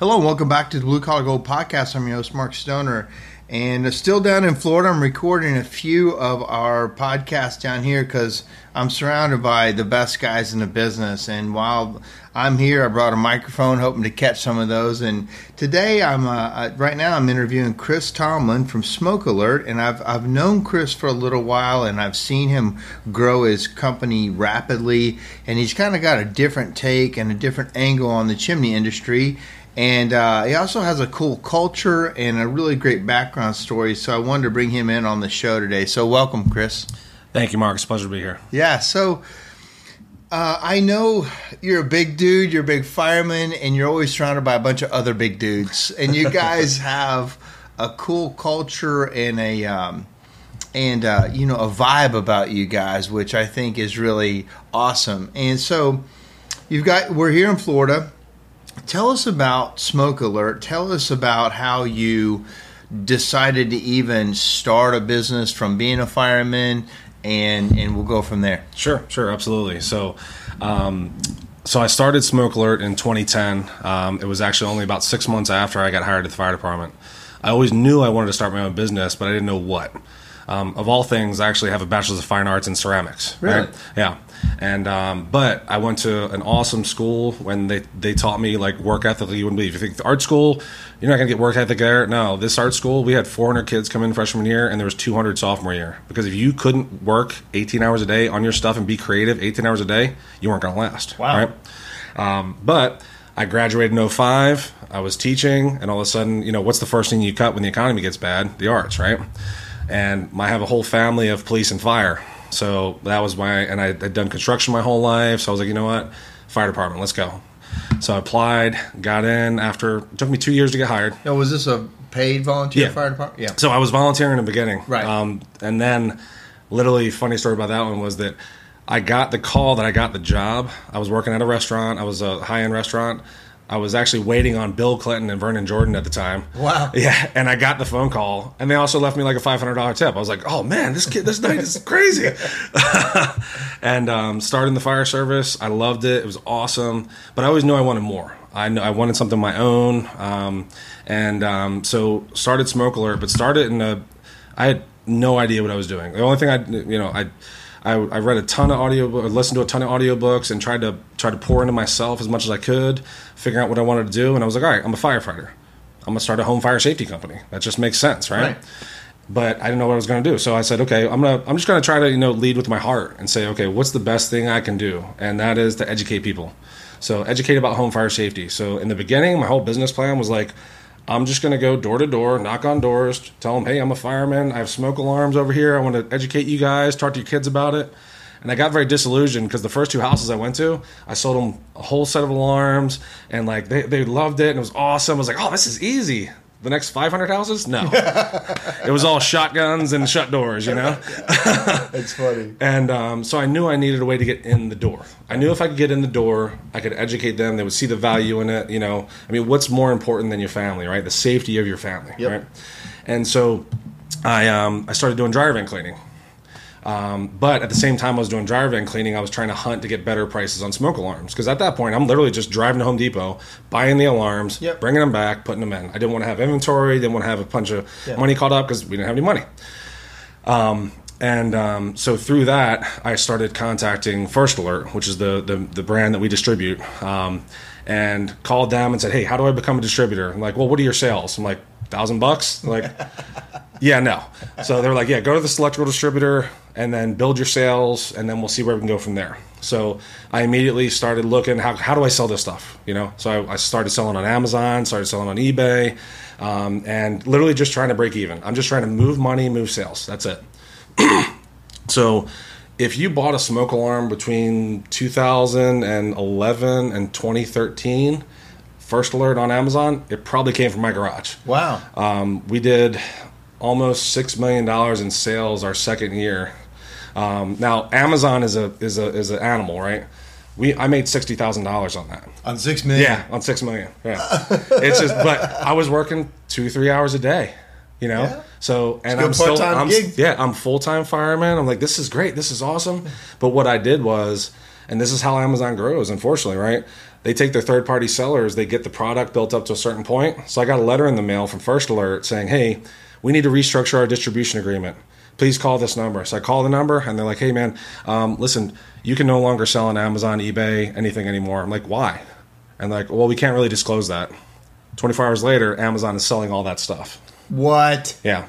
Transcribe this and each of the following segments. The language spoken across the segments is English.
Hello, and welcome back to the Blue Collar Gold Podcast. I'm your host, Mark Stoner. And still down in Florida, I'm recording a few of our podcasts down here because I'm surrounded by the best guys in the business. And while I'm here, I brought a microphone, hoping to catch some of those. And today, I'm uh, right now I'm interviewing Chris Tomlin from Smoke Alert, and I've I've known Chris for a little while, and I've seen him grow his company rapidly. And he's kind of got a different take and a different angle on the chimney industry and uh, he also has a cool culture and a really great background story. So I wanted to bring him in on the show today. So welcome, Chris. Thank you, Mark. It's a pleasure to be here. Yeah. So uh, I know you're a big dude. You're a big fireman, and you're always surrounded by a bunch of other big dudes. And you guys have a cool culture and a um, and uh, you know a vibe about you guys, which I think is really awesome. And so you've got we're here in Florida Tell us about Smoke Alert. Tell us about how you decided to even start a business from being a fireman, and and we'll go from there. Sure, sure, absolutely. So. Um, so I started Smoke Alert in 2010. Um, it was actually only about six months after I got hired at the fire department. I always knew I wanted to start my own business, but I didn't know what. Um, of all things, I actually have a bachelor's of fine arts in ceramics. Really? Right? Yeah. And um, but I went to an awesome school when they they taught me like work ethic you wouldn't believe. You think the art school, you're not gonna get work ethic there. No, this art school we had 400 kids come in freshman year and there was 200 sophomore year because if you couldn't work 18 hours a day on your stuff and be creative 18 hours a day, you weren't gonna last. Wow. Right. Um, but I graduated in 05. I was teaching, and all of a sudden, you know, what's the first thing you cut when the economy gets bad? The arts, right? And I have a whole family of police and fire. So that was my, and I had done construction my whole life. So I was like, you know what? Fire department, let's go. So I applied, got in after, it took me two years to get hired. Now, was this a paid volunteer Yeah. fire department? Yeah. So I was volunteering in the beginning. Right. Um, and then, literally, funny story about that one was that I got the call that I got the job. I was working at a restaurant. I was a high end restaurant. I was actually waiting on Bill Clinton and Vernon Jordan at the time. Wow. Yeah, and I got the phone call, and they also left me like a five hundred dollar tip. I was like, "Oh man, this kid, this night is crazy." and um, started in the fire service. I loved it. It was awesome, but I always knew I wanted more. I know I wanted something of my own, um, and um, so started Smoke Alert. But started in a, I had no idea what I was doing. The only thing I, you know, I. I, I read a ton of audio, listened to a ton of audiobooks, and tried to try to pour into myself as much as I could, figuring out what I wanted to do. And I was like, all right, I'm a firefighter. I'm gonna start a home fire safety company. That just makes sense, right? Right. But I didn't know what I was gonna do, so I said, okay, I'm gonna I'm just gonna try to you know lead with my heart and say, okay, what's the best thing I can do, and that is to educate people. So educate about home fire safety. So in the beginning, my whole business plan was like, I'm just gonna go door to door, knock on doors, tell them, hey, I'm a fireman. I have smoke alarms over here. I want to educate you guys, talk to your kids about it. And I got very disillusioned because the first two houses I went to, I sold them a whole set of alarms, and like they, they loved it, and it was awesome. I was like, oh, this is easy. The next 500 houses? No. it was all shotguns and shut doors, you know? It's funny. And um, so I knew I needed a way to get in the door. I knew if I could get in the door, I could educate them. They would see the value in it. You know, I mean, what's more important than your family, right? The safety of your family, Yep. right? And so I um, I started doing dryer vent cleaning. Um, but at the same time, I was doing dryer vent cleaning. I was trying to hunt to get better prices on smoke alarms because at that point, I'm literally just driving to Home Depot, buying the alarms, Yep. bringing them back, putting them in. I didn't want to have inventory. Didn't want to have a bunch of money caught up because we didn't have any money. And um, so through that, I started contacting First Alert, which is the the, the brand that we distribute, um, and called them and said, "Hey, how do I become a distributor?" I'm like, "Well, what are your sales?" I'm like, thousand bucks." Like, yeah, no. So they're like, "Yeah, go to this electrical distributor and then build your sales, and then we'll see where we can go from there." So I immediately started looking how how do I sell this stuff, you know? So I, I started selling on Amazon, started selling on eBay, um, and literally just trying to break even. I'm just trying to move money, move sales. That's it. So, if you bought a smoke alarm between 2011 and 2013, First Alert on Amazon, it probably came from my garage. Wow. Um, we did almost six million dollars in sales our second year. Um, now, Amazon is a is a is an animal, right? We I made sixty thousand dollars on that. On six million. Yeah, on six million. Yeah, it's just. But I was working two three hours a day. You know, Yeah. so and I'm still I'm gig. yeah I'm full time fireman. I'm like this is great, this is awesome. But what I did was And this is how Amazon grows, unfortunately, right? They take their third party sellers, they get the product built up to a certain point. So I got a letter in the mail from First Alert saying, hey, we need to restructure our distribution agreement. Please call this number. So I call the number and they're like, hey, man, um, listen, you can no longer sell on Amazon, eBay, anything anymore. I'm like, why? And like, well, we can't really disclose that. 24 hours later, Amazon is selling all that stuff. What? Yeah.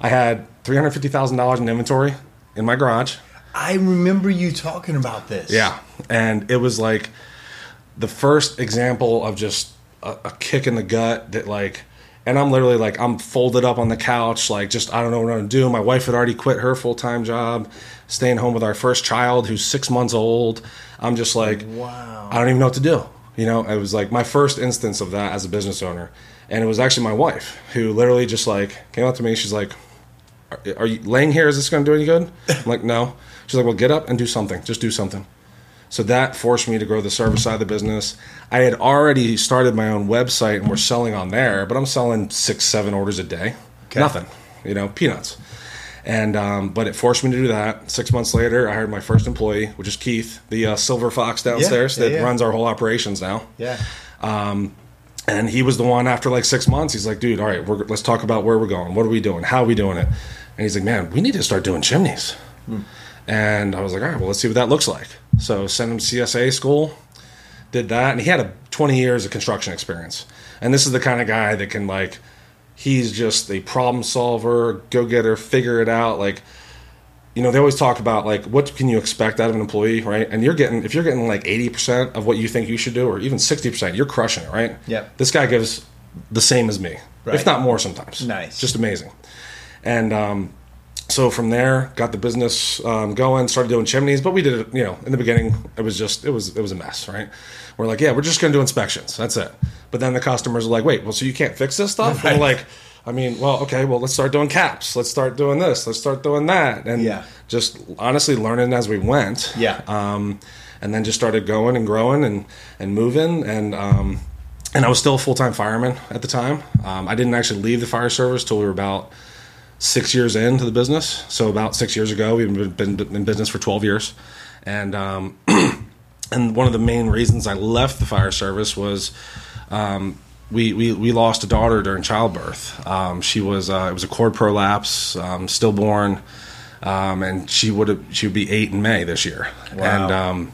I had $350,000 in inventory in my garage. I remember you talking about this. Yeah. And it was like the first example of just a, a kick in the gut that, like, and I'm literally like, I'm folded up on the couch, like, just, I don't know what I'm gonna do. My wife had already quit her full time job, staying home with our first child who's six months old. I'm just like, Wow. I don't even know what to do. You know, it was like my first instance of that as a business owner. And it was actually my wife who literally just like came up to me. She's like, Are, are you laying here? Is this going to do any good? I'm like, No. She's like, Well, get up and do something. Just do something. So that forced me to grow the service side of the business. I had already started my own website and we're selling on there, but I'm selling six, seven orders a day. Okay. Nothing, you know, peanuts. And um, but it forced me to do that. Six months later, I hired my first employee, which is Keith, the uh, silver fox downstairs yeah, that yeah. runs our whole operations now. Yeah. And he was the one after like six months. He's like, dude, all right, we're, let's talk about where we're going. What are we doing? How are we doing it? And he's like, man, we need to start doing chimneys. And I was like, all right, well, let's see what that looks like. So sent him to CSA school, did that, and he had a 20 years of construction experience. And this is the kind of guy that can like, he's just a problem solver, go getter, figure it out. Like, you know, they always talk about like what can you expect out of an employee, right? And you're getting if you're getting like 80% of what you think you should do, or even 60%, you're crushing it, right? Yeah. This guy gives the same as me, Right. if not more sometimes. Nice. Just amazing. And um, so from there, got the business um, going, started doing chimneys, but we did it, you know, in the beginning, it was just, it was, it was a mess, right? We're like, yeah, we're just going to do inspections. That's it. But then the customers are like, wait, well, so you can't fix this stuff? And we're like, I mean, well, okay, well, let's start doing caps. Let's start doing this. Let's start doing that. And Yeah. just honestly learning as we went. Yeah. Um, and then just started going and growing and, and moving. And, um, and I was still a full time fireman at the time. Um, I didn't actually leave the fire service till we were about six years into the business. So about six years ago, we've been, been in business for 12 years. And, um, and one of the main reasons I left the fire service was um, we, we, we lost a daughter during childbirth. Um, she was uh, it was a cord prolapse, um, stillborn, um, and she would she would be eight in May this year. Wow. And um,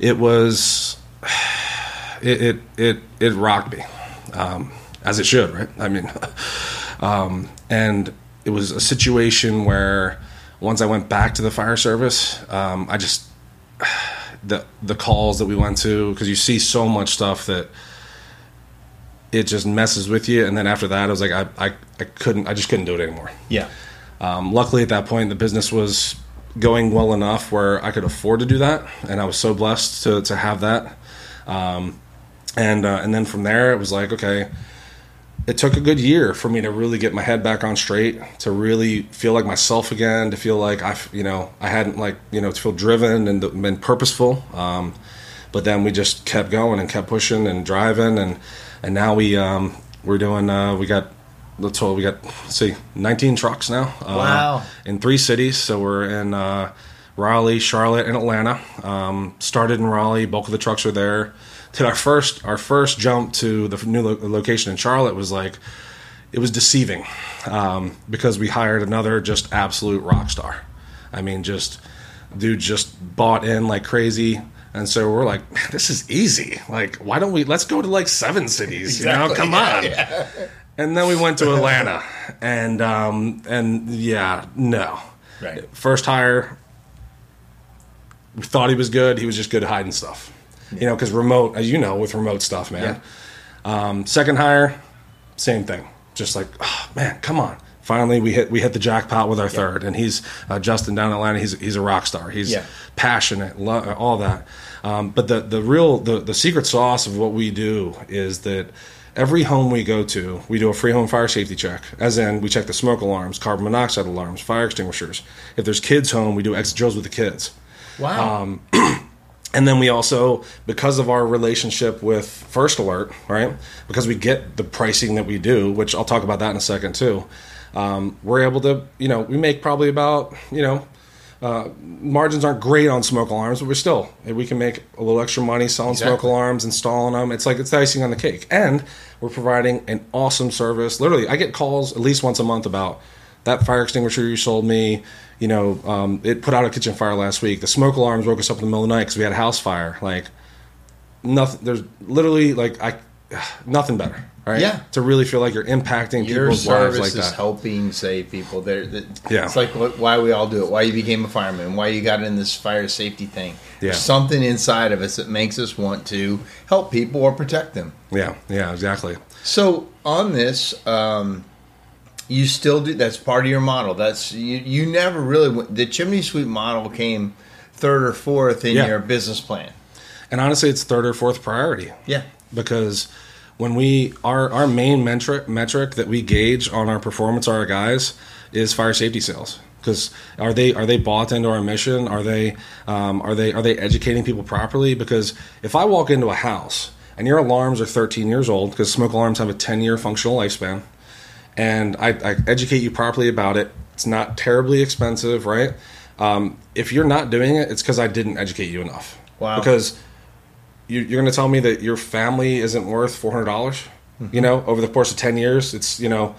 it was it it it, it rocked me, um, as it should, right? I mean, um, and it was a situation where once I went back to the fire service, um, I just the the calls that we went to because you see so much stuff that it just messes with you, and then after that, I was like, I I, I couldn't, I just couldn't do it anymore. Yeah. Um, luckily, at that point, the business was going well enough where I could afford to do that, and I was so blessed to, to have that. Um, and uh, and then from there, it was like, okay, it took a good year for me to really get my head back on straight, to really feel like myself again, to feel like I, you know, I hadn't like, you know, to feel driven and been purposeful. Um, but then we just kept going and kept pushing and driving, and and now we um, we're doing uh, we got let's hold, we got let's see 19 trucks now. Uh, Wow. In three cities, so we're in uh, Raleigh, Charlotte, and Atlanta. Um, started in Raleigh, bulk of the trucks are there. Did our first our first jump to the new lo- location in Charlotte was like it was deceiving um, because we hired another just absolute rock star. I mean, just dude just bought in like crazy. And so we're like, this is easy. Like, why don't we? Let's go to like seven cities. You know, come Yeah, on. And then we went to Atlanta, and um, and yeah, no. Right. First hire, we thought he was good. He was just good at hiding stuff. You know, because remote, as you know, with remote stuff, man. Um, second hire, same thing. Just like, oh, man, come on. Finally, we hit we hit the jackpot with our third, and he's uh, Justin down in Atlanta. He's he's a rock star. He's Yeah. passionate, lo- all that. Um, but the the real the the secret sauce of what we do is that every home we go to, we do a free home fire safety check. As in, we check the smoke alarms, carbon monoxide alarms, fire extinguishers. If there's kids home, we do exit drills with the kids. Wow. And then we also, because of our relationship with First Alert, right? Because we get the pricing that we do, which I'll talk about that in a second too. Um, we're able to, you know, we make probably about, you know, uh, margins aren't great on smoke alarms, but we're still we can make a little extra money selling Exactly. smoke alarms, installing them. It's like it's the icing on the cake, and we're providing an awesome service. Literally, I get calls at least once a month about that fire extinguisher you sold me. You know, um, it put out a kitchen fire last week. The smoke alarms woke us up in the middle of the night because we had a house fire. Like nothing. There's literally like I nothing better, right? Yeah. To really feel like you're impacting Your people's lives like that. helping save people. There, Yeah. it's like what, why we all do it. Why you became a fireman. Why you got in this fire safety thing. There's Yeah. something inside of us that makes us want to help people or protect them. Yeah, yeah, exactly. So on this, um, you still do. That's part of your model. That's you. You never really the chimney sweep model came third or fourth in Yeah. your business plan. And honestly, it's third or fourth priority. Yeah. because when we our our main metric metric that we gauge on our performance our guys is fire safety sales because are they are they bought into our mission are they um, are they are they educating people properly because if I walk into a house and your alarms are 13 years old because smoke alarms have a 10 year functional lifespan and I, I educate you properly about it it's not terribly expensive right um, if you're not doing it it's because I didn't educate you enough Wow. because you, you're going to tell me that your family isn't worth four hundred dollars. Mm-hmm. You know, over the course of ten years, it's you know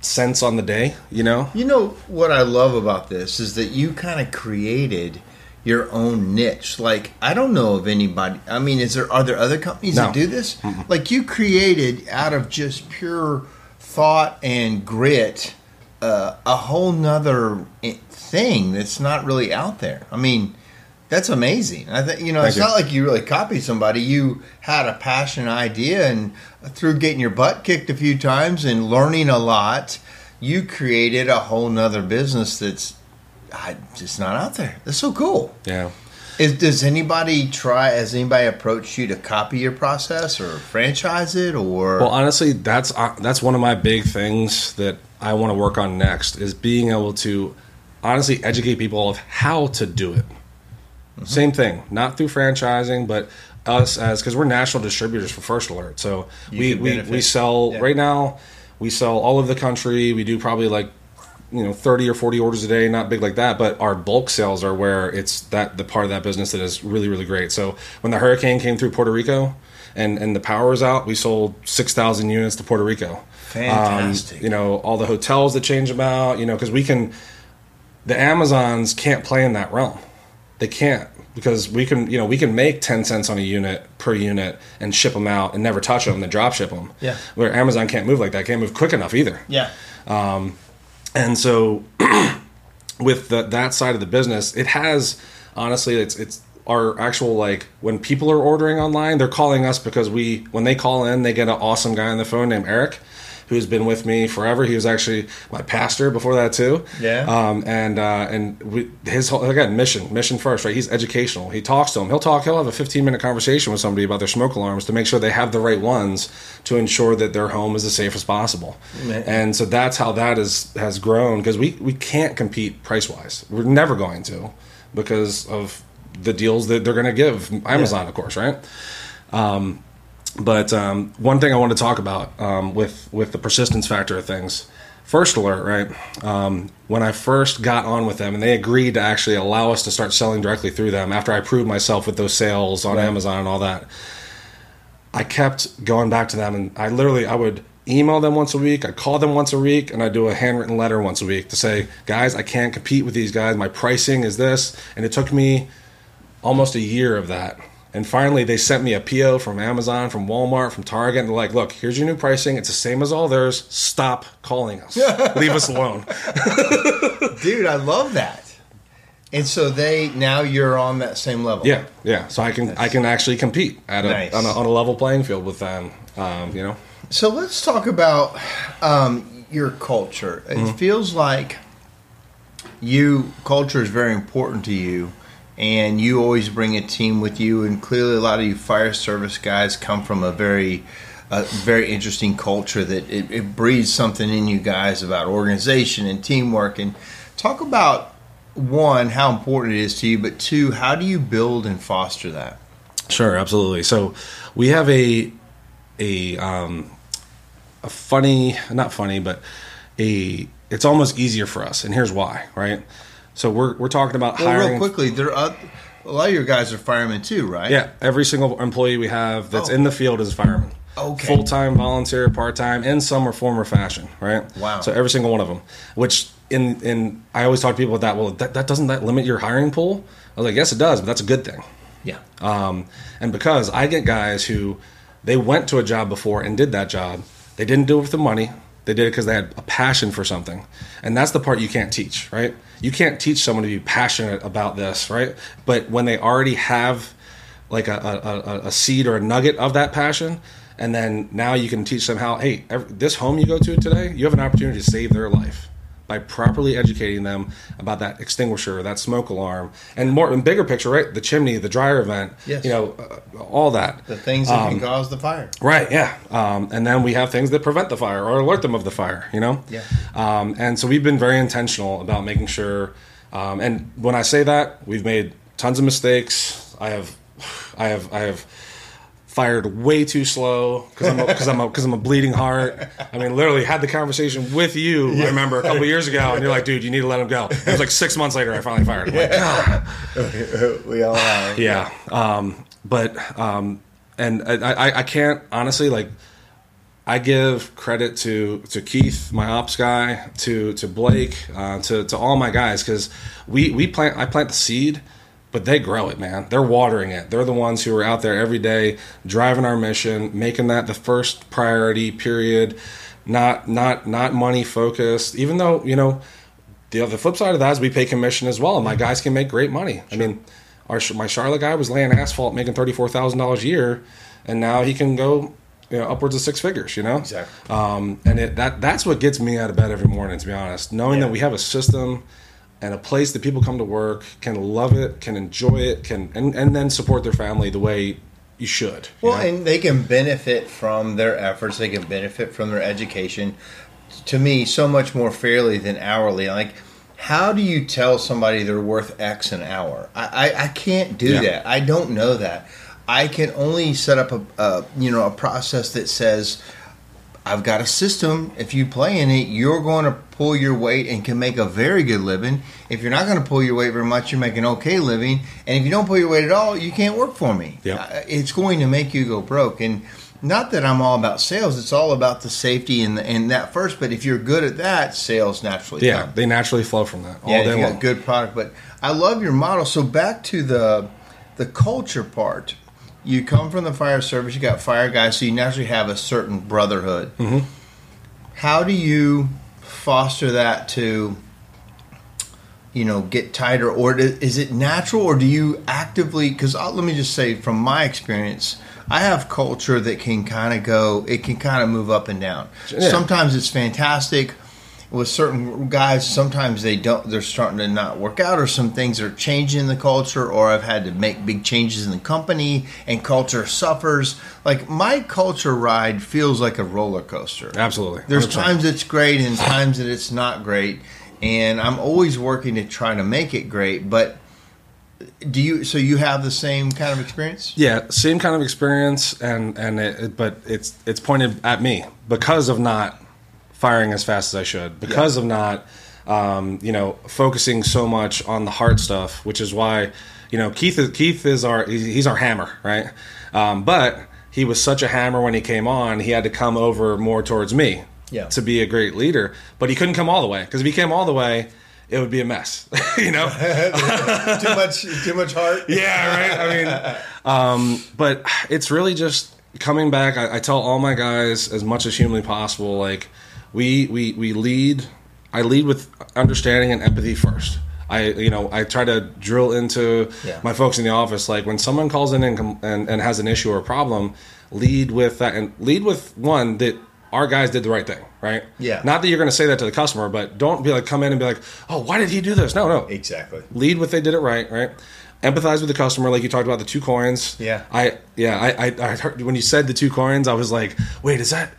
cents on the day. You know, You know what I love about this is that you kind of created your own niche. Like I don't know of anybody. I mean, is there are there other companies that do this? Like you created out of just pure thought and grit uh, a whole nother thing that's not really out there. I mean. That's amazing. I think you know Thank it's you. not like you really copied somebody. You had a passion idea, and through getting your butt kicked a few times and learning a lot, you created a whole nother business that's I, just not out there. That's so cool. yeah. Is, does anybody try? Has anybody approached you to copy your process or franchise it or? Well, honestly, that's uh, that's one of my big things that I want to work on next is being able to honestly educate people of how to do it. Same thing, not through franchising, but us as because we're national distributors for First Alert. So You we we, we sell Yeah. right now. We sell all over the country. We do probably like you know 30 or 40 orders a day not big like that but our bulk sales are where it's that the part of that business that is really really great. So when the hurricane came through puerto rico and and the power was out we sold 6000 units to puerto rico. Fantastic. um, you know all the hotels that change them out you know because we can the amazons can't play in that realm. They can't because we can you know we can make 10 cents on a unit per unit and ship them out and never touch them and drop ship them Yeah. where amazon can't move like that can't move quick enough either. Yeah, and so with the, that side of the business it has honestly it's it's our actual like when people are ordering online they're calling us because we when they call in they get an awesome guy on the phone named eric who's been with me forever. He was actually my pastor before that too. Yeah. um, and uh, and we, his whole again mission mission first right? He's educational. He talks to them he'll talk he'll have a 15 minute conversation with somebody about their smoke alarms to make sure they have the right ones to ensure that their home is as safe as possible. Man. and so that's how that is has grown because we we can't compete price wise we're never going to because of the deals that they're going to give amazon of course right? Um, but um, one thing I want to talk about um, with with the persistence factor of things, First Alert, right? Um, when I first got on with them, and they agreed to actually allow us to start selling directly through them after I proved myself with those sales on Amazon and all that. I kept going back to them, and I literally I would email them once a week, I'd call them once a week, and I'd do a handwritten letter once a week to say, guys, I can't compete with these guys. My pricing is this, and it took me almost a year of that. And finally, they sent me a PO from Amazon, from Walmart, from Target, and they're like, "Look, here's your new pricing. It's the same as all theirs. Stop calling us. Leave us alone." dude, I love that. And so they now you're on that same level. Yeah, yeah. So I can I can actually compete at a, Nice. on, a on a level playing field with them. Um, you know, So let's talk about um, your culture. It Mm-hmm. feels like you culture is very important to you, and you always bring a team with you. And clearly, a lot of you fire service guys come from a very a very interesting culture that it, it breeds something in you guys about organization and teamwork. And talk about one how important it is to you, but two how do you build and foster that? Sure, absolutely. So we have a a um, a funny, not funny, but a it's almost easier for us, and here's why. Right, So we're we're talking about Well, hiring. real quickly, there are a lot of your guys are firemen too, right? Yeah, every single employee we have that's Oh. in the field is a fireman. Okay. Full time, volunteer, part time, in some or form or fashion, right? Wow. So every single one of them. Which in in I always talk to people about that. Well, that, that doesn't that limit your hiring pool? I was like, yes, it does, but that's a good thing. Yeah. Um, and because I get guys who they went to a job before and did that job, they didn't do it for the money. They did it because they had a passion for something, and that's the part you can't teach, right? You can't teach someone to be passionate about this, right? But when they already have like a, a, a, seed or a nugget of that passion, and then now you can teach them how, hey, every, this home you go to today, you have an opportunity to save their life by properly educating them about that extinguisher, that smoke alarm, and more in bigger picture, right? The chimney, the dryer vent, Yes. you know, uh, all that. The things that Um, can cause the fire. Right, yeah. Um, and then we have things that prevent the fire or alert them of the fire, you know? Yeah. Um, and so we've been very intentional about making sure. Um, and when I say that, we've made tons of mistakes. I have, I have, I have fired way too slow because I'm because I'm because I'm a bleeding heart. I mean, literally had the conversation with you. I remember a couple years ago, and you're like, "Dude, you need to let him go." It was like six months later, I finally fired him. Like, God. we all have. Yeah. Um, but um, and I, I, I can't honestly like. I give credit to to Keith, my ops guy, to to Blake, uh, to to all my guys because we we plant I plant the seed, but they grow it, man. They're watering it. They're the ones who are out there every day driving our mission, making that the first priority. Period. Not not not money focused. Even though you know the other flip side of that is we pay commission as well, and my guys can make great money. I mean, our my Charlotte guy was laying asphalt, making thirty four thousand dollars a year, and now he can go you know upwards of six figures. You know, Exactly. Um, and it, that that's what gets me out of bed every morning. To be honest, knowing Yeah. that we have a system and a place that people come to work can love it, can enjoy it, can and, and then support their family the way you should. you Well, know? and they can benefit from their efforts. They can benefit from their education. To me, so much more fairly than hourly. Like, how do you tell somebody they're worth X an hour? I, I, I can't do Yeah. that. I don't know that. I can only set up a, a you know a process that says I've got a system. If you play in it, you're going to pull your weight and can make a very good living. If you're not going to pull your weight very much, you're making okay living. And if you don't pull your weight at all, you can't work for me. Yep. Uh, It's going to make you go broke. And not that I'm all about sales. It's all about the safety and, the, and that first. But if you're good at that, sales naturally yeah, come. they naturally flow from that all Yeah, day you got good product. But I love your model. So back to the the culture part. You come from the fire service. You got fire guys, so you naturally have a certain brotherhood. Mhm. How do you foster that to, you know, get tighter, or is it natural, or do you actively? Because let me just say, from my experience, I have culture that can kind of go. It can kind of move up and down. Yeah. Sometimes it's fantastic with certain guys sometimes they don't they're starting to not work out or some things are changing in the culture or i've had to make big changes in the company and culture suffers. Like my culture ride feels like a roller coaster. Absolutely, there's 100%. times it's great and times that it's not great and i'm always working to try to make it great but do you so you have the same kind of experience? Yeah, same kind of experience, and and it, it- but it's it's pointed at me because of not firing as fast as I should, because of not um, you know focusing so much on the hard stuff, which is why you know Keith is, Keith is our he's he's our hammer, right? Um, but he was such a hammer when he came on, he had to come over more towards me Yeah. to be a great leader, but he couldn't come all the way because if he came all the way. It would be a mess, you know. too much too much heart Yeah, right. I mean, um, but it's really just coming back. I, I tell all my guys as much as humanly possible, like we we we lead. I lead with understanding and empathy first. I you know I try to drill into Yeah. my folks in the office. Like when someone calls in and, and and has an issue or a problem, lead with that and lead with one that our guys did the right thing, right? Yeah. Not that you're going to say that to the customer, but don't be like come in and be like, oh, why did he do this? No, no exactly lead with they did it right, right? Empathize with the customer, like you talked about the two coins. Yeah. I yeah I I, I heard when you said the two coins, I was like, wait, is that?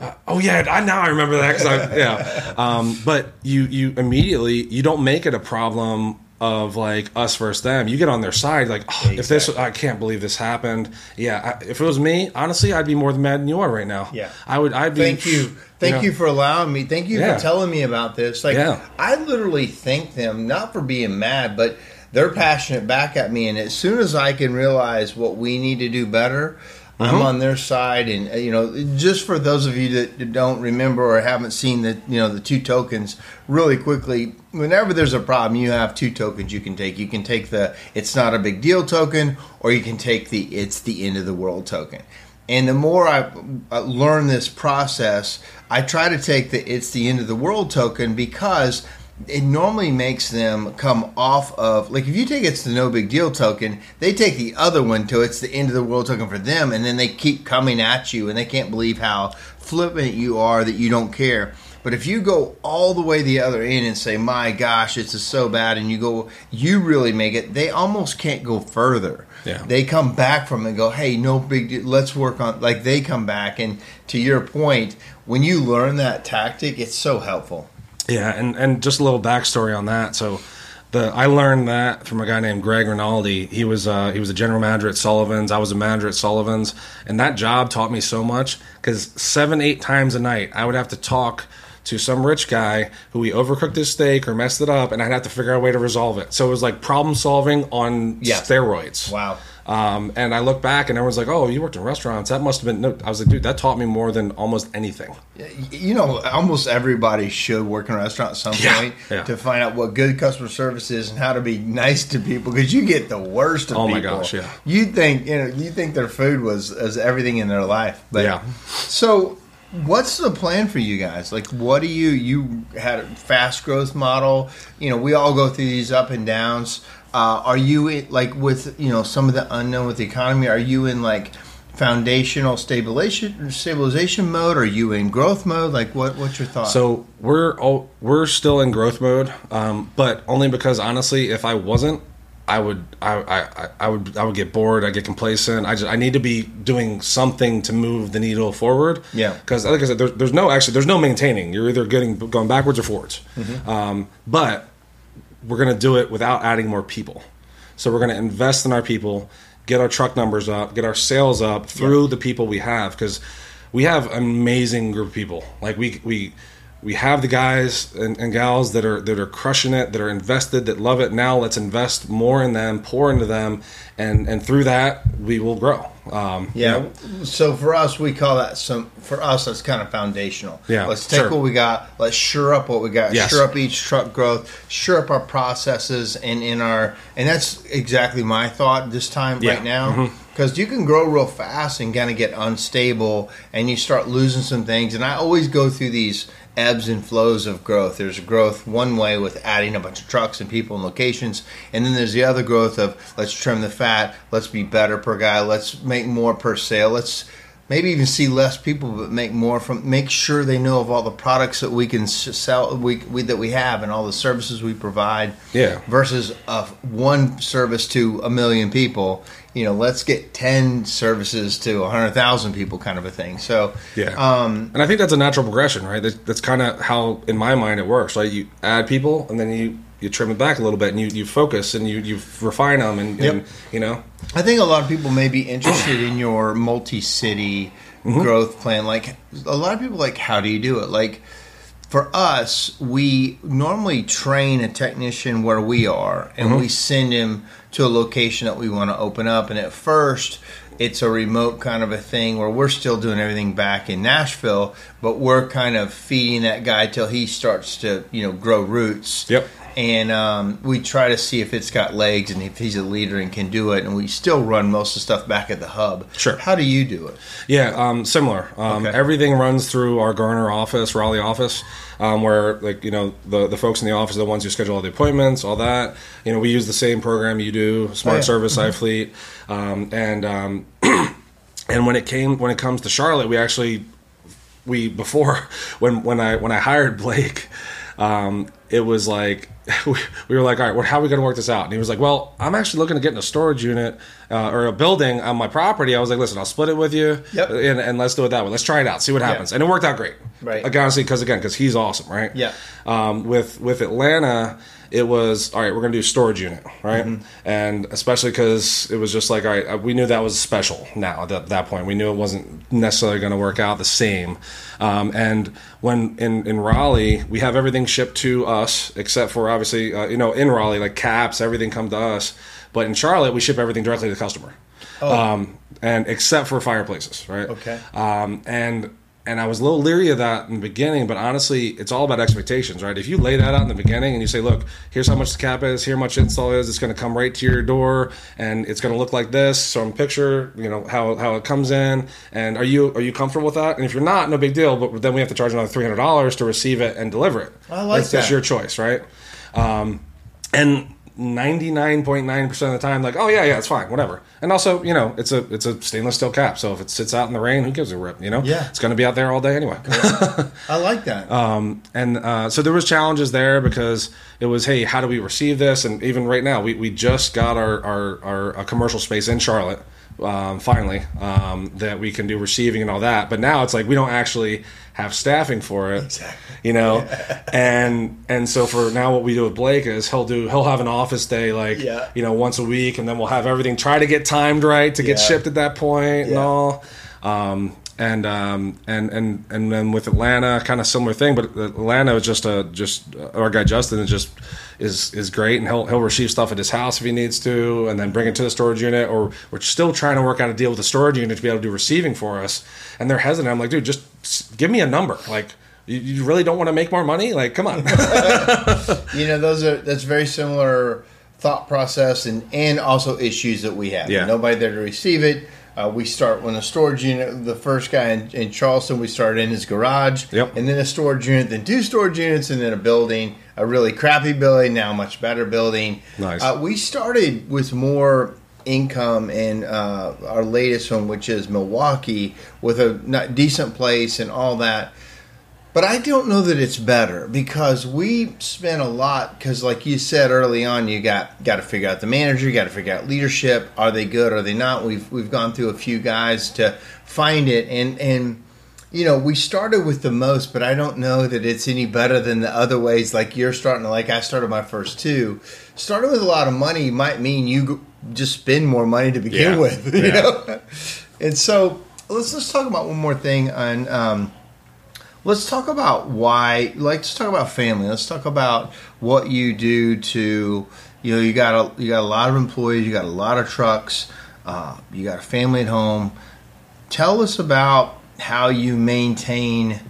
Uh, oh yeah, I now I remember that. 'cause I, yeah, um, but you you immediately you don't make it a problem of like us versus them. You get on their side, like oh, if this, I can't believe this happened. Yeah, I, if it was me, honestly, I'd be more than mad than you are right now. Yeah. I would. I'd be. Thank you. Thank know. you for allowing me. Thank you Yeah. for telling me about this. Like Yeah. I literally thank them not for being mad, but they're passionate back at me and as soon as I can realize what we need to do better, I'm Mm-hmm. on their side and uh, you know just for those of you that don't remember or haven't seen the you know the two tokens really quickly whenever there's a problem you have two tokens you can take you can take the it's not a big deal token or you can take the it's the end of the world token and the more I uh, learn this process, I try to take the it's the end of the world token because it normally makes them come off of like if you take it's the no big deal token, they take the other one to it's the end of the world token for them, and then they keep coming at you, and they can't believe how flippant you are that you don't care. But if you go all the way the other end and say, "My gosh, it's so bad," and you go, you really make it. They almost can't go further Yeah. they come back from it and go, hey, no big deal. Let's work on, like, they come back. And to your point, when you learn that tactic, it's so helpful. Yeah, and and just a little backstory on that. So, the I learned that from a guy named Greg Rinaldi. He was uh, he was a general manager at Sullivan's. I was a manager at Sullivan's, and that job taught me so much because seven eight times a night I would have to talk to some rich guy who he overcooked his steak or messed it up, and I'd have to figure out a way to resolve it. So it was like problem solving on Yeah. steroids. Wow. Um, and I look back and everyone's like, "Oh, you worked in restaurants. That must have been." No, I was like, "Dude, that taught me more than almost anything." You know, almost everybody should work in a restaurant at some Yeah, point yeah. to find out what good customer service is and how to be nice to people because you get the worst of people. Oh my gosh, yeah. You think you know you think their food was as everything in their life, but Yeah. So, what's the plan for you guys? Like, what do you you had a fast growth model? You know, we all go through these up and downs. Uh, are you in, like with you know some of the unknown with the economy? Are you in like foundational stabilization stabilization mode? Are you in growth mode? Like, what what's your thought? So we're all, we're still in growth mode, um, but only because honestly, if I wasn't, I would I, I, I would I would get bored. I get complacent. I just I need to be doing something to move the needle forward. Yeah. Because like I said, there's, there's no actually there's no maintaining. You're either getting going backwards or forwards. Um, but we're going to do it without adding more people. So we're going to invest in our people, get our truck numbers up, get our sales up through the people we have because we have an amazing group of people. Like we we we have the guys and, and gals that are that are crushing it, that are invested, that love it. Now let's invest more in them, pour into them, and and through that we will grow. Um, Yeah. you know, So for us, we call that some. For us, that's kind of foundational. Yeah, Let's take sure. what we got. Let's sure up what we got. Yes. Sure up each truck growth. Sure up our processes and in our. And that's exactly my thought this time Yeah. right now. Because you can grow real fast and kind of get unstable, and you start losing some things. And I always go through these ebbs and flows of growth. There's growth one way with adding a bunch of trucks and people and locations, and then there's the other growth of let's trim the fat, let's be better per guy, let's make more per sale, let's maybe even see less people but make more from make sure they know of all the products that we can sell we, we that we have and all the services we provide Yeah. versus uh, one service to a million people you know let's get 10 services to 100000 people kind of a thing so Yeah. um, and I think that's a natural progression, right? That, that's kind of how, in my mind, it works. Right? You add people, and then you you trim it back a little bit, and you, you focus and you you refine them, and, Yep. and you know, I think a lot of people may be interested in your multi-city Mm-hmm. growth plan. Like a lot of people, like how do you do it? Like for us, we normally train a technician where we are, and Mm-hmm. we send him to a location that we want to open up. And at first, it's a remote kind of a thing where we're still doing everything back in Nashville, but we're kind of feeding that guy till he starts to, you know, grow roots Yep. And um, we try to see if it's got legs and if he's a leader and can do it. And we still run most of the stuff back at the hub. Sure. How do you do it? Yeah, um, similar. Um, Okay. Everything runs through our Garner office, Raleigh office, um, where like you know the the folks in the office are the ones who schedule all the appointments, all that. You know, we use the same program you do, Smart Oh, yeah. Service iFleet, um, and um, and when it came when it comes to Charlotte, we actually we before when when I when I hired Blake, um, it was like we, we were like, all right, well, how are we going to work this out? And he was like, well, I'm actually looking to get in a storage unit uh, or a building on my property. I was like, listen, I'll split it with you, Yep. and, and let's do it that way. Let's try it out, see what happens. And it worked out great. Right. Like honestly, because again, because he's awesome, right? Yeah. Um, with with Atlanta, it was all right. We're gonna do storage unit, right? Mm-hmm. And especially because it was just like all right, we knew that was special. Now at that, point, we knew it wasn't necessarily to work out the same. Um, and when in in Raleigh, we have everything shipped to us except for obviously, uh, you know, in Raleigh, like caps, everything come to us. But in Charlotte, we ship everything directly to the customer. Um, and except for fireplaces, right? Oh. Okay. Um, and and I was a little leery of that in the beginning, but honestly, it's all about expectations, right? If you lay that out in the beginning and you say, "Look, here's how much the cap is, here how much install is, it's going to come right to your door, and it's going to look like this." So, I'm picture, you know, how how it comes in, and are you are you comfortable with that? And if you're not, no big deal. But then we have to charge another three hundred dollars to receive it and deliver it. I like that's, That's your choice, right? Um, and 99.9% of the time like oh yeah yeah it's fine whatever. And also you know it's a it's a stainless steel cap so if it sits out in the rain who gives a rip you know? Yeah. it's going to be out there all day anyway. I like that. um, and uh, so there was challenges there because it was hey how do we receive this? And even right now we, we just got our, our, our a commercial space in charlotte um, finally um, that we can do receiving and all that. But now it's like we don't actually have staffing for it Exactly. you know and and so for now what we do with blake is he'll do he'll have an office day like Yeah. you know once a week and then we'll have everything try to get timed right to get Yeah. shipped at that point and Yeah. all um, and um, and and and then with Atlanta, kind of similar thing. But Atlanta is just a just our guy Justin is just is is great, and he'll he'll receive stuff at his house if he needs to, and then bring it to the storage unit. Or we're still trying to work out a deal with the storage unit to be able to do receiving for us. And they're hesitant. I'm like, dude, just give me a number. Like, you, you really don't want to make more money? Like, come on. You know, those are that's very similar thought process and and also issues that we have. Yeah. Nobody there to receive it. Uh, we start when a storage unit. The first guy in, in Charleston, we started in his garage, Yep. and then a storage unit, then two storage units, and then a building. A really crappy building, now a much better building. Nice. Uh, we started with more income in uh, our latest one, which is Milwaukee, with a decent place and all that. But I don't know that it's better because we spent a lot. Because, like you said early on, you got got to figure out the manager, you got to figure out leadership. Are they good? Are they not? We've we've gone through a few guys to find it, and and you know we started with the most, but I don't know that it's any better than the other ways. Like you're starting, to like I started my first two. Starting with a lot of money might mean you just spend more money to begin Yeah. with, you Yeah. know. And so let's let's talk about one more thing on. Um, Let's talk about why. Like, let's talk about family. Let's talk about what you do to. You know, you got a you got a lot of employees. You got a lot of trucks. Uh, you got a family at home. Tell us about how you maintain,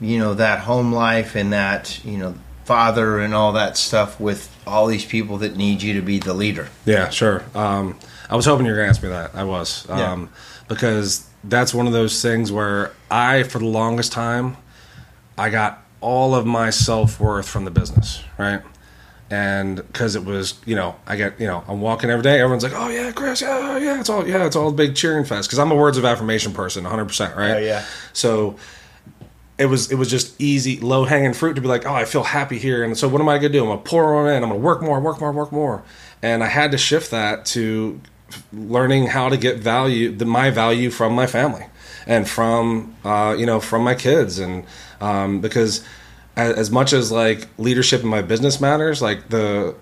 you know, that home life and that you know father and all that stuff with all these people that need you to be the leader. Yeah, sure. Um, I was hoping you were going to ask me that. I was. Yeah. Um, Because that's one of those things where I, for the longest time, I got all of my self worth from the business, right? And because it was, you know, I get, you know, I'm walking every day. Everyone's like, "Oh yeah, Chris, yeah, oh, yeah, it's all, yeah, it's all a big cheering fest." Because I'm a words of affirmation person, 100, percent right? Oh, yeah. So it was it was just easy, low hanging fruit to be like, oh, I feel happy here, and so what am I gonna do? I'm gonna pour on in. I'm gonna work more, work more, work more, and I had to shift that to learning how to get value, the my value from my family and from uh, you know from my kids, and um, because as, as much as like leadership in my business matters, like the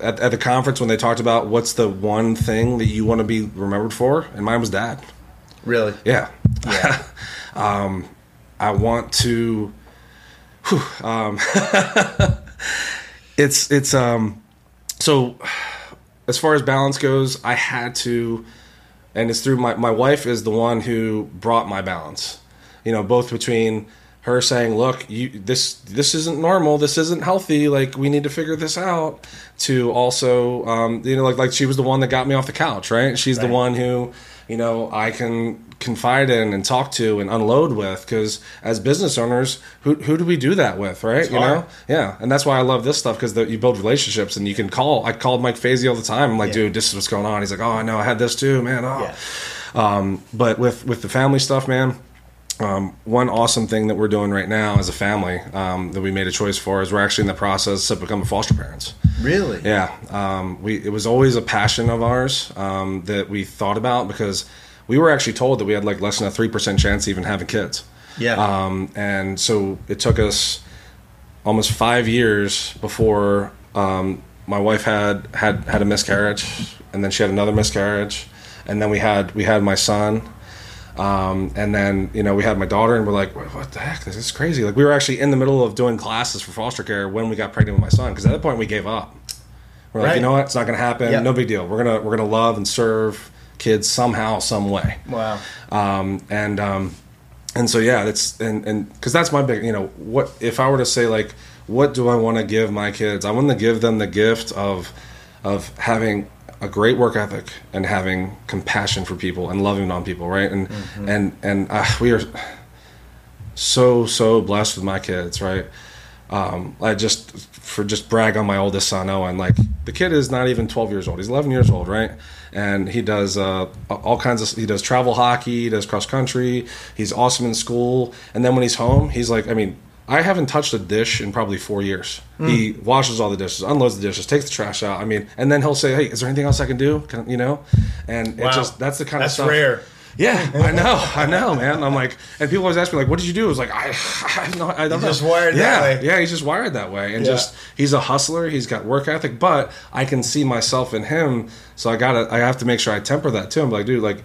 at, at the conference when they talked about what's the one thing that you want to be remembered for, and mine was dad. Really? Yeah. Yeah. um, I want to. whew, um, it's it's um, so as far as balance goes, I had to, and it's through my my wife is the one who brought my balance. You know, both between her saying, "Look, you this this isn't normal. This isn't healthy. Like we need to figure this out." To also, um, you know, like like she was the one that got me off the couch, right? She's the one who, you know, I can confide in and talk to and unload with because as business owners, who who do we do that with, right? you know, yeah, and that's why I love this stuff because you build relationships and you can call. I called Mike Fazy all the time. I'm like, Yeah. dude, this is what's going on. He's like, oh, I know, I had this too, man. Oh, Yeah. um, but with with the family stuff, man. Um, one awesome thing that we're doing right now as a family um, that we made a choice for is we're actually in the process of becoming foster parents. Really? Yeah, um, we it was always a passion of ours um, that we thought about because we were actually told that we had like less than a three percent chance of even having kids. Yeah. Um, and so it took us almost five years before um, my wife had had had a miscarriage, and then she had another miscarriage, and then we had we had my son. Um, and then you know we had my daughter, and we're like, what, the heck? This is crazy. Like we were actually in the middle of doing classes for foster care when we got pregnant with my son. Because at that point we gave up. We're like, Right. you know what? It's not going to happen. Yep. No big deal. We're gonna we're gonna love and serve kids somehow, some way. Wow. Um, and um, and so yeah, that's and and because that's my big you know what if I were to say like what do I want to give my kids? I want to give them the gift of of having a great work ethic and having compassion for people and loving on people, right? And and and uh, we are so so blessed with my kids, right? Um, I just for just brag on my oldest son Owen. Like the kid is not even 12 years old; he's 11 years old, right? And he does uh, all kinds of he does travel hockey, he does cross country. He's awesome in school, and then when he's home, he's like, I mean. I haven't touched a dish in probably four years. He washes all the dishes, unloads the dishes, takes the trash out. I mean, and then he'll say, "Hey, is there anything else I can do?" Can, you know, and Wow. it just that's the kind That's of stuff. rare. Yeah, I know, I know, man. I'm like, and people always ask me like, "What did you do?" I was like, "I, I no, I don't He's know." just wired yeah, that way. Yeah, he's just wired that way, and Yeah. just he's a hustler. He's got work ethic, but I can see myself in him, so I gotta, I have to make sure I temper that too. I'm like, dude, like,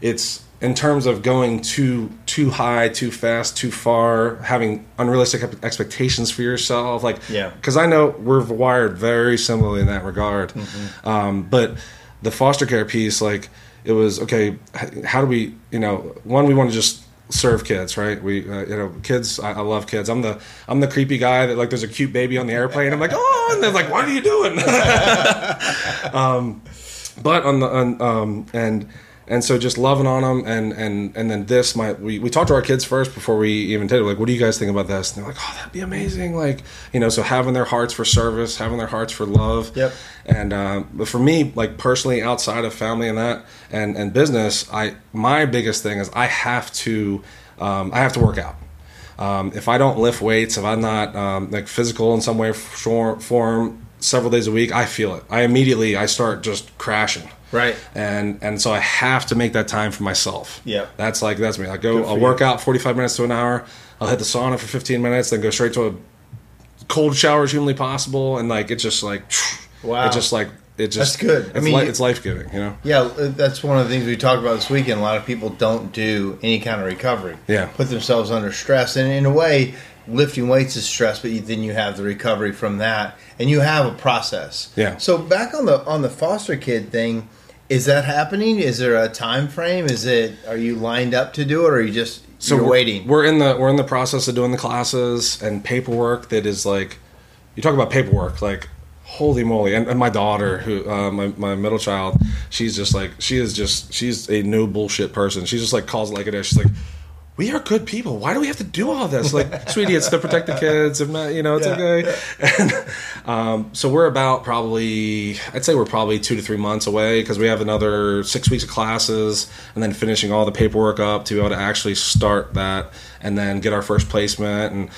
it's in terms of going too too high, too fast, too far, having unrealistic expectations for yourself, like, Yeah. because I know we're wired very similarly in that regard. Mm-hmm. Um, but the foster care piece, like, it was okay. How do we, you know, one we want to just serve kids, right? We, uh, you know, kids. I, I love kids. I'm the I'm the creepy guy that like there's a cute baby on the airplane. I'm like, oh, and they're like, what are you doing? um, but on the on, um and and so just loving on them and and and then this my we, we talked to our kids first before we even did it like what do you guys think about this and they're like oh that'd be amazing like you know so having their hearts for service having their hearts for love Yep. and um, but for me like personally outside of family and that and and business i my biggest thing is i have to um, i have to work out um, if I don't lift weights, if I'm not um, like physical in some way, form, form several days a week, I feel it. I immediately I start just crashing. Right. And and so I have to make that time for myself. Yeah. That's like that's me. I go. I'll you. work out 45 minutes to an hour. I'll hit the sauna for 15 minutes, then go straight to a cold shower as humanly possible, and like it's just like. Wow. It's just like it just. That's good. I It's, mean, li- it's life giving. You know. Yeah, uh, that's one of the things we talked about this weekend. A lot of people don't do any kind of recovery. Yeah. Put themselves under stress. And in a way, lifting weights is stress, but you, then you have the recovery from that. And you have a process. Yeah. So back on the on the foster kid thing, is that happening? Is there a time frame? Is it are you lined up to do it or are you just you're we're, waiting? We're in the we're in the process of doing the classes and paperwork that is like you talk about paperwork like holy moly and, and my daughter who uh, my, my middle child she's just like she is just she's a no bullshit person she just like calls it like it is she's like we are good people. Why do we have to do all this? Like sweetie it's to protect the kids if not you know it's Yeah, okay. and um, so we're about probably i'd say we're probably two to three months away because we have another six weeks of classes and then finishing all the paperwork up to be able to actually start that and then get our first placement and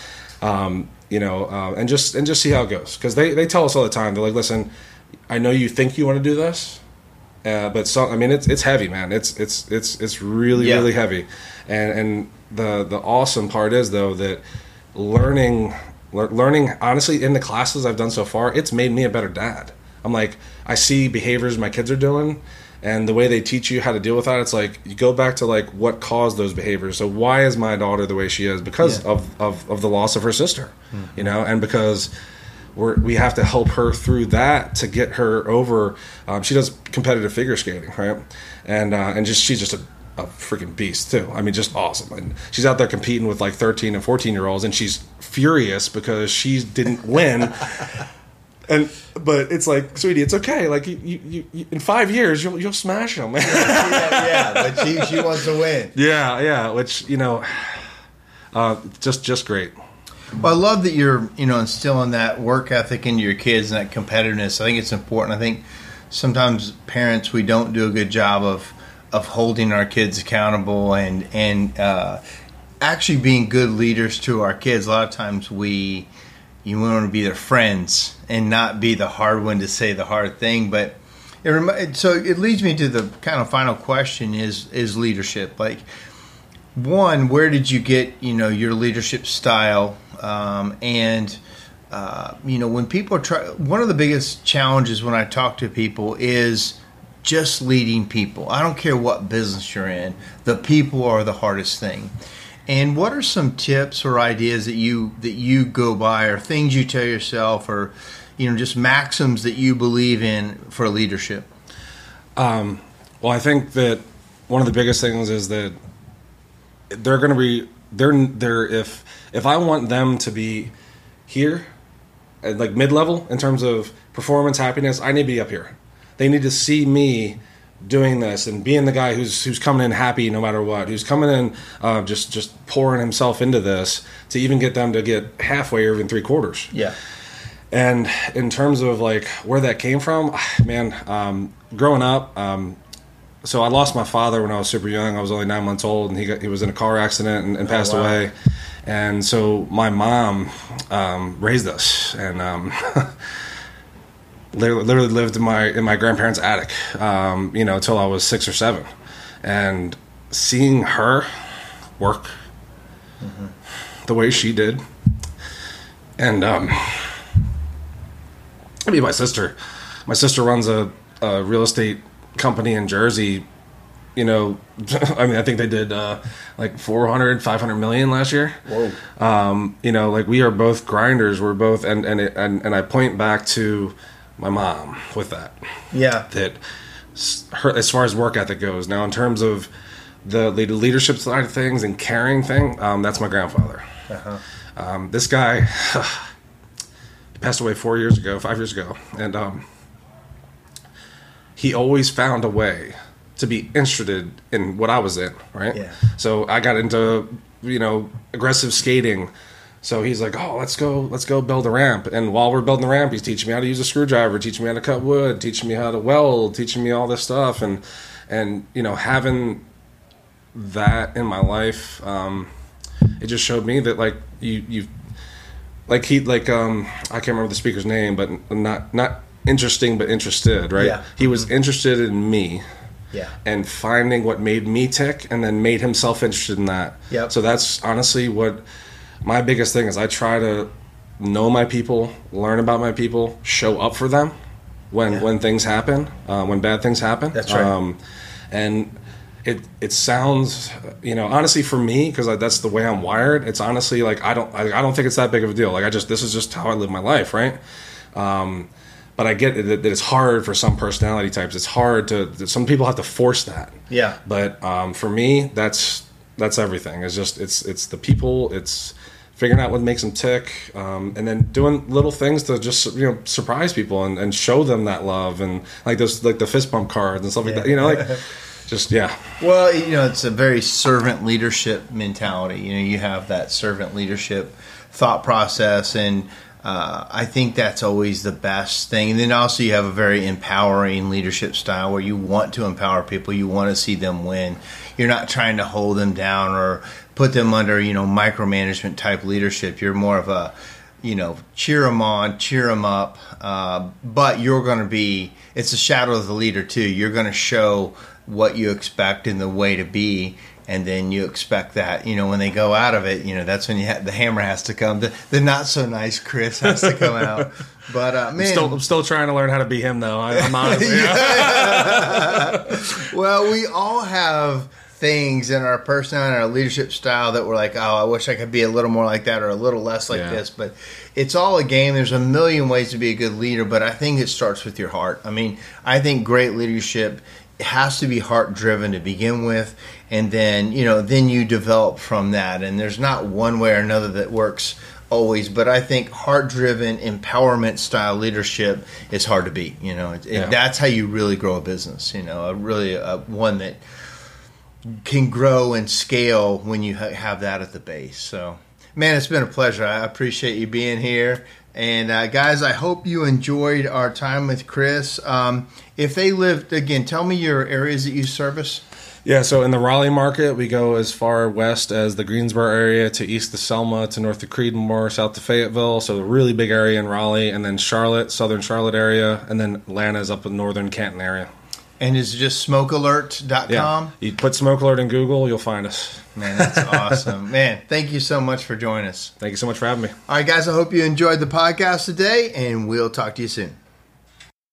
um, you know uh, and just and just see how it goes. Because they, they tell us all the time they're like listen i know you think you want to do this uh, but so I mean it's it's heavy, man. It's it's it's it's really Yeah. really heavy, and and the the awesome part is though that learning learning honestly in the classes I've done so far, it's made me a better dad. I'm like I see behaviors my kids are doing, and the way they teach you how to deal with that. It's like you go back to like what caused those behaviors. So why is my daughter the way she is? Because Yeah. of, of of the loss of her sister, you know, and because we're, we have to help her through that to get her over. Um, she does competitive figure skating, right? And uh, and just she's just a, a freaking beast too. I mean, just awesome. And she's out there competing with like thirteen and fourteen year olds, and she's furious because she didn't win. and but it's like, sweetie, it's okay. Like you, you, you, you in five years, you'll you'll smash them. yeah, yeah, but she she wants to win. yeah, yeah. Which you know, uh, just just great. Well, I love that you're, you know, instilling that work ethic into your kids and that competitiveness. I think it's important. I think sometimes parents we don't do a good job of of holding our kids accountable and and uh, actually being good leaders to our kids. A lot of times we you want to be their friends and not be the hard one to say the hard thing, but. It remi- so it leads me to the kind of final question: is is leadership like one, where did you get you know your leadership style, um, and uh, you know when people try, one of the biggest challenges when I talk to people is just leading people. I don't care what business you're in; the people are the hardest thing. And what are some tips or ideas that you that you go by, or things you tell yourself, or you know just maxims that you believe in for leadership? Um, well, I think that one of the biggest things is that they're going to be they're they're if if I want them to be here at like mid level in terms of performance happiness, I need to be up here. They need to see me doing this and being the guy who's who's coming in happy no matter what, who's coming in uh, just just pouring himself into this to even get them to get halfway or even three quarters. Yeah. And in terms of like where that came from, man, um, growing up, um, so I lost my father when I was super young. I was only nine months old, and he got, he was in a car accident and, and oh, passed oh, wow. away. And so my mom um, raised us, and um, literally lived in my in my grandparents' attic, um, you know, until I was six or seven, and seeing her work mm-hmm. the way she did, and um, I mean, my sister, my sister runs a, a real estate company in Jersey, you know, I mean, I think they did uh, like 400, 500 million last year. Whoa. Um, you know, like we are both grinders. We're both, and and it, and and I point back to my mom with that. Yeah. That her as far as work ethic goes. Now, in terms of the leadership side of things and caring thing, um, that's my grandfather. Uh-huh. Um, this guy passed away four years ago, five years ago, and um, he always found a way to be interested in what I was in, right? Yeah. So I got into you know aggressive skating. So he's like, "Oh, let's go, let's go build a ramp." And while we're building the ramp, he's teaching me how to use a screwdriver, teaching me how to cut wood, teaching me how to weld, teaching me all this stuff, and and you know having that in my life, um, it just showed me that like you you like he like um I can't remember the speaker's name, but not not interesting but interested, right? Yeah. He was interested in me. Yeah. And finding what made me tick and then made himself interested in that. Yep. So that's honestly what my biggest thing is I try to know my people, learn about my people, show up for them when yeah. when things happen, uh, when bad things happen. That's right. Um, and it it sounds you know honestly for me because that's the way I'm wired. It's honestly like I don't I, I, don't think it's that big of a deal. Like I just this is just how I live my life, right? Um, but I get that, it's hard for some personality types. It's hard to some people have to force that. Yeah. But um, for me, that's that's everything. It's just it's it's the people. It's figuring out what makes them tick, um, and then doing little things to just you know surprise people and, and show them that love and like those like the fist bump cards and stuff yeah. like that. You know, like just yeah. Well, you know, it's a very servant leadership mentality. You know, you have that servant leadership thought process and uh, I think that's always the best thing. And then also, you have a very empowering leadership style where you want to empower people, you want to see them win. You're not trying to hold them down or put them under, you know, micromanagement type leadership. You're more of a, you know, cheer them on, cheer them up. Uh, but you're going to be, it's a shadow of the leader too. You're going to show what you expect in the way to be and then you expect that you know when they go out of it you know that's when you ha- the hammer has to come the, the not so nice chris has to come out but uh, man I'm still, I'm still, trying to learn how to be him though I, am honestly well we all have things in our personality and our leadership style that we're like oh i wish i could be a little more like that or a little less like yeah. this. But it's all a game. There's a million ways to be a good leader but i think it starts with your heart. I mean i think great leadership has to be heart driven to begin with and then you know then you develop from that. And there's not one way or another that works always but i think heart driven empowerment style leadership is hard to beat you know? It, yeah. it, that's how you really grow a business you know a really a, one that can grow and scale when you ha- have that at the base so man it's been a pleasure i appreciate you being here and uh, guys, I hope you enjoyed our time with Chris. Um, if they lived again, tell me your areas that you service. Yeah, so in the Raleigh market, we go as far west as the Greensboro area to east of Selma to north of Creedmoor, south to Fayetteville. So a really big area in Raleigh, and then Charlotte, southern Charlotte area, and then Atlanta is up in northern Canton area. And is it just smokealert.com? Yeah. You put Smoke Alert in Google, you'll find us. Man, that's awesome. Man, thank you so much for joining us. Thank you so much for having me. All right, guys, I hope you enjoyed the podcast today, and we'll talk to you soon.